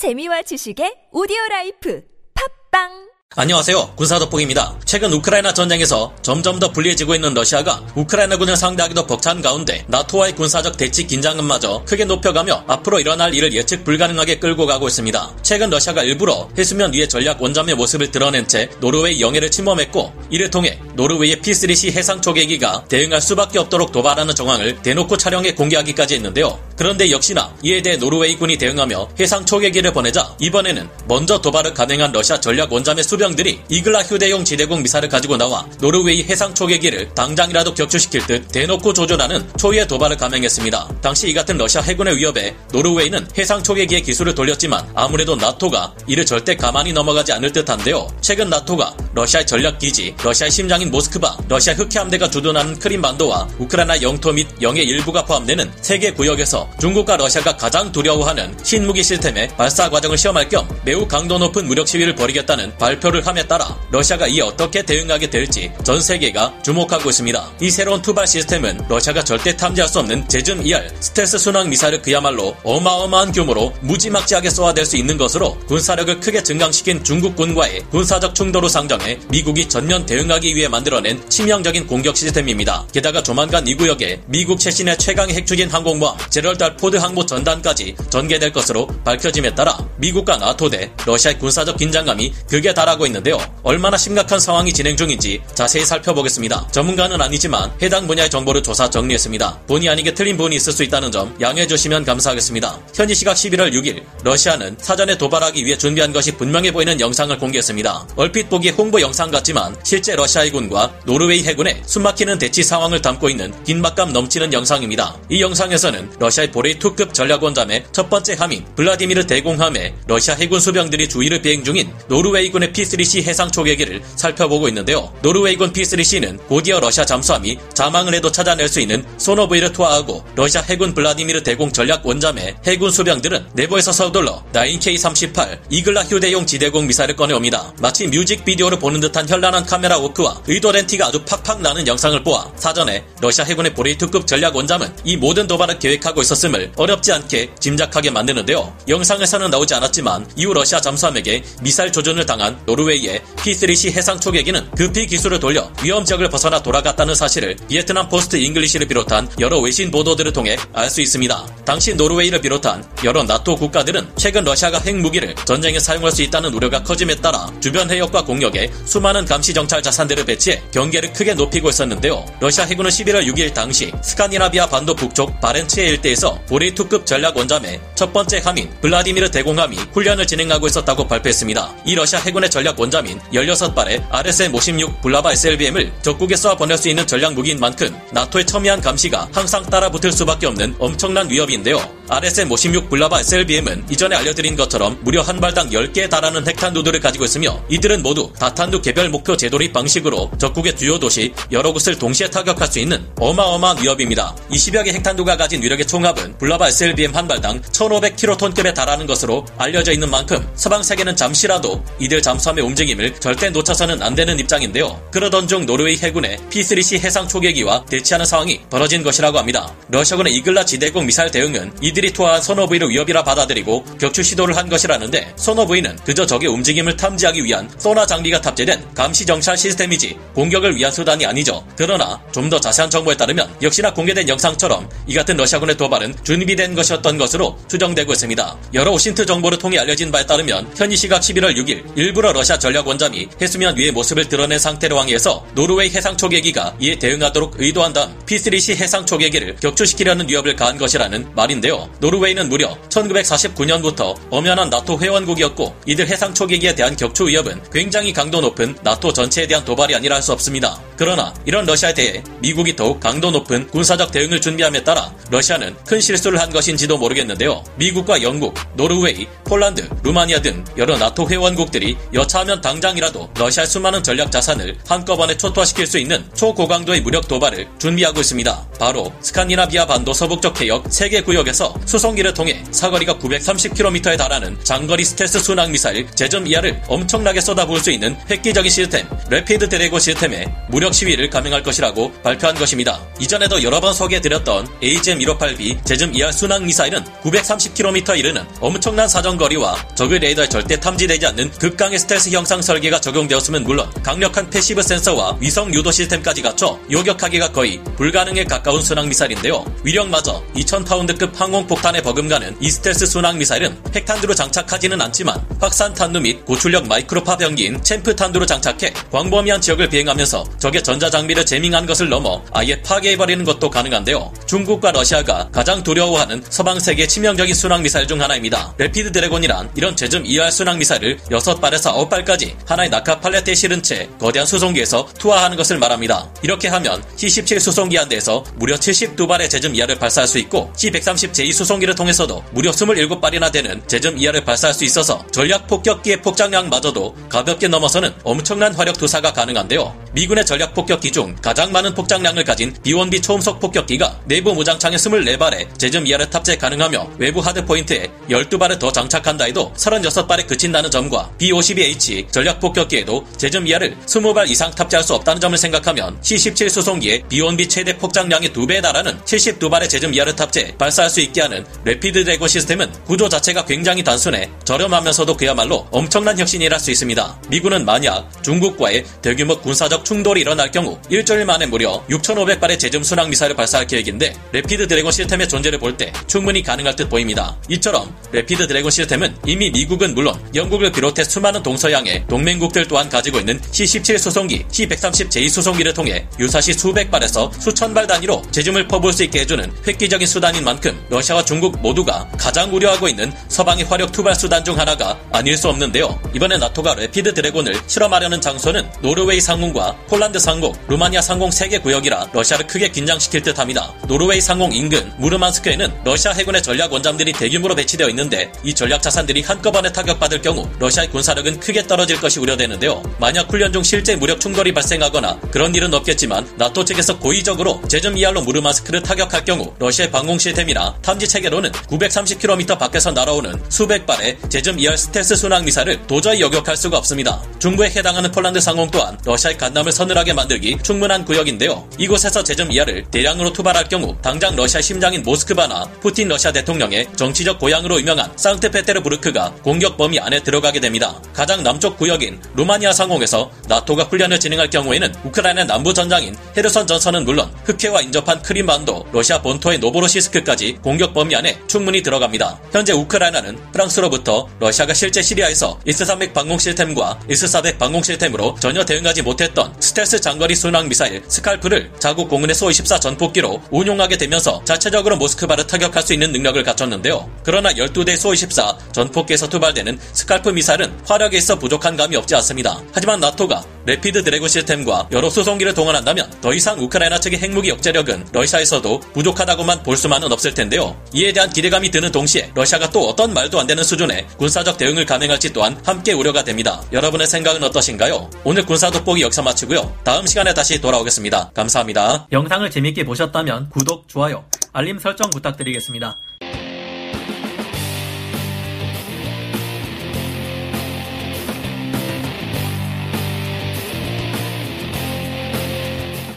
재미와 지식의 오디오 라이프. 팟빵 안녕하세요. 군사덕복입니다. 최근 우크라이나 전쟁에서 점점 더 불리해지고 있는 러시아가 우크라이나군을 상대하기도 벅찬 가운데 나토와의 군사적 대치 긴장감마저 크게 높여가며 앞으로 일어날 일을 예측 불가능하게 끌고 가고 있습니다. 최근 러시아가 일부러 해수면 위에 전략 원잠의 모습을 드러낸 채 노르웨이 영해를 침범했고 이를 통해 노르웨이의 P3C 해상 초계기가 대응할 수밖에 없도록 도발하는 정황을 대놓고 촬영해 공개하기까지 했는데요. 그런데 역시나 이에 대해 노르웨이군이 대응하며 해상 초계기를 보내자 이번에는 먼저 도발을 감행한 러시아 전략 원잠의 수 수병들이 이글라 휴대용 지대공 미사일을 가지고 나와 노르웨이 해상 초계기를 당장이라도 격추시킬 듯 대놓고 조준하는 초유의 도발을 감행했습니다. 당시 이 같은 러시아 해군의 위협에 노르웨이는 해상 초계기의 기수를 돌렸지만 아무래도 나토가 이를 절대 가만히 넘어가지 않을 듯한데요. 최근 나토가 러시아의 전략기지, 러시아의 심장인 모스크바, 러시아 흑해함대가 주둔하는 크림반도와 우크라이나 영토 및 영해 일부가 포함되는 세 개 구역에서 중국과 러시아가 가장 두려워하는 신무기 시스템의 발사 과정을 시험할 겸 매우 강도 높은 무력 시위를 벌이겠다는 발표 발표를 함에 따라 러시아가 이에 어떻게 대응하게 될지 전 세계가 주목하고 있습니다. 이 새로운 투발 시스템은 러시아가 절대 탐지할 수 없는 JASSM ER 스텔스 순항 미사일을 그야말로 어마어마한 규모로 무지막지하게 쏘아댈 수 있는 것으로 군사력을 크게 증강시킨 중국군과의 군사적 충돌을 상정해 미국이 전면 대응하기 위해 만들어낸 치명적인 공격 시스템입니다. 게다가 조만간 이 구역에 미국 최신의 최강의 핵추진 항공모함 제럴드 포드 항모 전단까지 전개될 것으로 밝혀짐에 따라 미국과 나토 대 러시아의 군사적 긴장감이 극에 달하고 하고 있는데요. 얼마나 심각한 상황이 진행 중인지 자세히 살펴보겠습니다. 전문가는 아니지만 해당 분야의 정보를 조사 정리했습니다. 본의 아니게 틀린 부분이 있을 수 있다는 점 양해해 주시면 감사하겠습니다. 현지 시각 11월 6일 러시아는 사전에 도발하기 위해 준비한 것이 분명해 보이는 영상을 공개했습니다. 얼핏 보기에 홍보 영상 같지만 실제 러시아 해군과 노르웨이 해군의 숨막히는 대치 상황을 담고 있는 긴박감 넘치는 영상입니다. 이 영상에서는 러시아의 보레이 2급 전략원잠의 첫 번째 함인 블라디미르 대공함에 러시아 해군 수병들이 주위를 비행 중인 노르웨이군의 P P3C 해상 초계기를 살펴보고 있는데요. 노르웨이군 P3C는 곧이어 러시아 잠수함이 자망을 해도 찾아낼 수 있는 소노브이를 투하하고 러시아 해군 블라디미르 대공 전략 원잠의 해군 수병들은 내부에서 서둘러 9K-38 이글라 휴대용 지대공 미사일을 꺼내옵니다. 마치 뮤직비디오를 보는 듯한 현란한 카메라 워크와 의도된 티가 아주 팍팍 나는 영상을 보아 사전에 러시아 해군의 보레이급 전략 원잠은 이 모든 도발을 계획하고 있었음을 어렵지 않게 짐작하게 만드는데요. 영상에서는 나오지 않았지만 이후 러시아 잠수함에게 미사일 조준을 당한 노르 노르웨이의 P3C 해상 초계기는 급히 기수를 돌려 위험 지역을 벗어나 돌아갔다는 사실을 비에트남 포스트 English를 비롯한 여러 외신 보도들을 통해 알 수 있습니다. 당시 노르웨이를 비롯한 여러 나토 국가들은 최근 러시아가 핵무기를 전쟁에 사용할 수 있다는 우려가 커짐에 따라 주변 해역과 공역에 수많은 감시 정찰 자산들을 배치해 경계를 크게 높이고 있었는데요. 러시아 해군은 11월 6일 당시 스카니나비아 반도 북쪽 바렌츠해 일대에서 보레이투급 전략 원잠의 첫 번째 함인 블라디미르 대공함이 훈련을 진행하고 있었다고 발표했습니다. 이 러시아 해군의 전략 원잠인 16발의 RSM-56 블라바 SLBM을 적국에 쏘아 보낼 수 있는 전략 무기인 만큼 나토의 첨예한 감시가 항상 따라붙을 수밖에 없는 엄청난 위협인데요. RSM-56 블라바 SLBM은 이전에 알려드린 것처럼 무려 한 발당 10개에 달하는 핵탄두들을 가지고 있으며 이들은 모두 다탄두 개별 목표 재돌입 방식으로 적국의 주요 도시 여러 곳을 동시에 타격할 수 있는 어마어마한 위협입니다. 20여 개 핵탄두가 가진 위력의 총합은 블라바 SLBM 한 발당 1500kton급에 달하는 것으로 알려져 있는 만큼 서방 세계는 잠시라도 이들 잠수 잠수함의 움직임을 절대 놓쳐서는 안 되는 입장인데요. 그러던 중 노르웨이 해군의 P3C 해상 초계기와 대치하는 상황이 벌어진 것이라고 합니다. 러시아군의 이글라 지대공 미사일 대응은 이들이 투하한 소노브이를 위협이라 받아들이고 격추 시도를 한 것이라는데 소노브이는 그저 적의 움직임을 탐지하기 위한 소나 장비가 탑재된 감시 정찰 시스템이지 공격을 위한 수단이 아니죠. 그러나 좀 더 자세한 정보에 따르면 역시나 공개된 영상처럼 이 같은 러시아군의 도발은 준비된 것이었던 것으로 추정되고 있습니다. 여러 OSINT 정보를 통해 알려진 바에 따르면 현지 시각 11월 6일 일부러 러시아 전략 원잠이 해수면 위에 모습을 드러낸 상태로 항해해서 노르웨이 해상 초계기가 이에 대응하도록 의도한 다음 P3C 해상 초계기를 격추시키려는 위협을 가한 것이라는 말인데요. 노르웨이는 무려 1949년부터 엄연한 나토 회원국이었고 이들 해상 초계기에 대한 격추 위협은 굉장히 강도 높은 나토 전체에 대한 도발이 아니라 할 수 없습니다. 그러나 이런 러시아에 대해 미국이 더욱 강도 높은 군사적 대응을 준비함에 따라 러시아는 큰 실수를 한 것인지도 모르겠는데요. 미국과 영국, 노르웨이, 폴란드, 루마니아 등 여러 나토 회원국들이 여 여차하면 당장이라도 러시아의 수많은 전략 자산을 한꺼번에 초토화시킬 수 있는 초고강도의 무력 도발을 준비하고 있습니다. 바로 스칸디나비아 반도 서북쪽 해역 3개 구역에서 수송기를 통해 사거리가 930km에 달하는 장거리 스텔스 순항 미사일 JASSM-ER을 엄청나게 쏟아부을 수 있는 획기적인 시스템 Rapid Dragon 시스템의 무력 시위를 감행할 것이라고 발표한 것입니다. 이전에도 여러 번 소개해드렸던 AGM-158B JASSM-ER 순항 미사일은 930km 이르는 엄청난 사정거리와 적의 레이더에 절대 탐지되지 않는 극강의 스텔스 형상 설계가 적용되었음은 물론 강력한 패시브 센서와 위성 유도 시스템까지 갖춰 요격하기가 거의 불가능에 가까운 순항 미사일인데요. 위력마저 2000파운드급 항공폭탄에 버금가는 이 스텔스 순항 미사일은 핵탄두를 장착하지는 않지만 확산 탄두 및 고출력 마이크로파 병기인 CHAMP 탄두를 장착해 광범위한 지역을 비행하면서 적의 전자장비를 jamming한 것을 넘어 아예 파괴해버리는 것도 가능한데요. 중국과 러시아가 가장 두려워하는 서방 세계 치명적인 순항 미사일 중 하나입니다. Rapid Dragon이란 이런 JASSM-ER 순항 미사일을 6발에서 9발까지 하나의 낙하 pallet에 실은 채 거대한 수송기에서 투하하는 것을 말합니다. 이렇게 하면 C-17 수송기 한 대에서 무려 72발의 JASSM-ER을 발사할 수 있고 C-130J 수송기를 통해서도 무려 27발이나 되는 JASSM-ER을 발사할 수 있어서 전략 폭격기의 폭장량마저도 가볍게 넘어서는 엄청난 화력 투사가 가능한데요. 미군의 전략 폭격기 중 가장 많은 폭장량을 가진 B-1B 초음속 폭격기가 내부 무장창에 24발의 JASSM-ER을 탑재 가능하며 외부 hard point에 12발을 더 장착한다 해도 36발에 그친다는 점과 B-52H 전략 폭격기에도 JASSM-ER을 20발 이상 탑재할 수 없다는 점을 생각하면 C-17 수송기의 B-1B 최대 폭장량의 2배에 달하는 72발의 JASSM-ER을 탑재 발사할 수 있게 하는 Rapid Dragon 시스템은 구조 자체가 굉장히 단순해 저렴하면서도 그야말로 엄청난 혁신이라 할수 있습니다. 미군은 만약 중국과의 대규모 군사적 충돌이 일어날 경우 일주일 만에 무려 6,500발의 JASSM 순항 미사일을 발사할 계획인데 Rapid Dragon 시스템의 존재를 볼 때 충분히 가능할 듯 보입니다. 이처럼 Rapid Dragon 시스템은 이미 미국은 물론 영국을 비롯해 수많은 동서양의 동맹국들 또한 가지고 있는 C-17 수송기, C-130J 수송기를 통해 유사시 수백 발에서 수천 발 단위로 JASSM을 퍼부을 수 있게 해주는 획기적인 수단인 만큼 러시아와 중국 모두가 가장 우려하고 있는 서방의 화력 투발 수단 중 하나가 아닐 수 없는데요. 이번에 나토가 Rapid Dragon을 실험하려는 장소는 노르웨이 상공과 폴란드 상공, 루마니아 상공 3개 구역이라 러시아를 크게 긴장시킬 듯합니다. 노르웨이 상공 인근 무르만스크에는 러시아 해군의 전략 원잠들이 대규모로 배치되어 있는 데 이 전략 자산들이 한꺼번에 타격받을 경우 러시아의 군사력은 크게 떨어질 것이 우려되는데요. 만약 훈련 중 실제 무력 충돌이 발생하거나 그런 일은 없겠지만 나토 측에서 고의적으로 JASSM-ER로 무르만스크를 타격할 경우 러시아의 방공 시스템이나 탐지 체계로는 930km 밖에서 날아오는 수백 발의 JASSM-ER 스텔스 순항 미사일을 도저히 요격할 수가 없습니다. 중부에 해당하는 폴란드 상공 또한 러시아의 간담을 서늘하게 만들기 충분한 구역인데요. 이곳에서 JASSM-ER를 대량으로 투발할 경우 당장 러시아 심장인 모스크바나 푸틴 러시아 대통령의 정치적 고향으로 유명한 상트페테르부르크가 공격 범위 안에 들어가게 됩니다. 가장 남쪽 구역인 루마니아 상공에서 나토가 훈련을 진행할 경우에는 우크라이나 남부 전장인 헤르손 전선은 물론 흑해와 인접한 크림반도, 러시아 본토의 노보로시스크까지 공격 범위 안에 충분히 들어갑니다. 현재 우크라이나는 프랑스로부터 러시아가 실제 시리아에서 S-300 방공 시스템과 S-400 방공 시스템으로 전혀 대응하지 못했던 스텔스 장거리 순항 미사일 스칼프를 자국 공군의 소-24 전폭기로 운용하게 되면서 자체적으로 모스크바를 타격할 수 있는 능력을 갖췄는데요. 그러나 12대 소-24 전폭기에서 투발되는 스칼프 미사일은 화력에 있어 부족한 감이 없지 않습니다. 하지만 나토가 Rapid Dragon 시스템과 여러 수송기를 동원한다면 더 이상 우크라이나 측의 핵무기 억제력은 러시아에서도 부족하다고만 볼 수만은 없을 텐데요. 이에 대한 기대감이 드는 동시에 러시아가 또 어떤 말도 안 되는 수준의 군사적 대응을 감행할지 또한 함께 우려가 됩니다. 여러분의 생각은 어떠신가요? 오늘 군사 돋보기 여기서 마치고요. 다음 시간에 다시 돌아오겠습니다. 감사합니다. 영상을 재밌게 보셨다면 구독, 좋아요, 알림 설정 부탁드리겠습니다.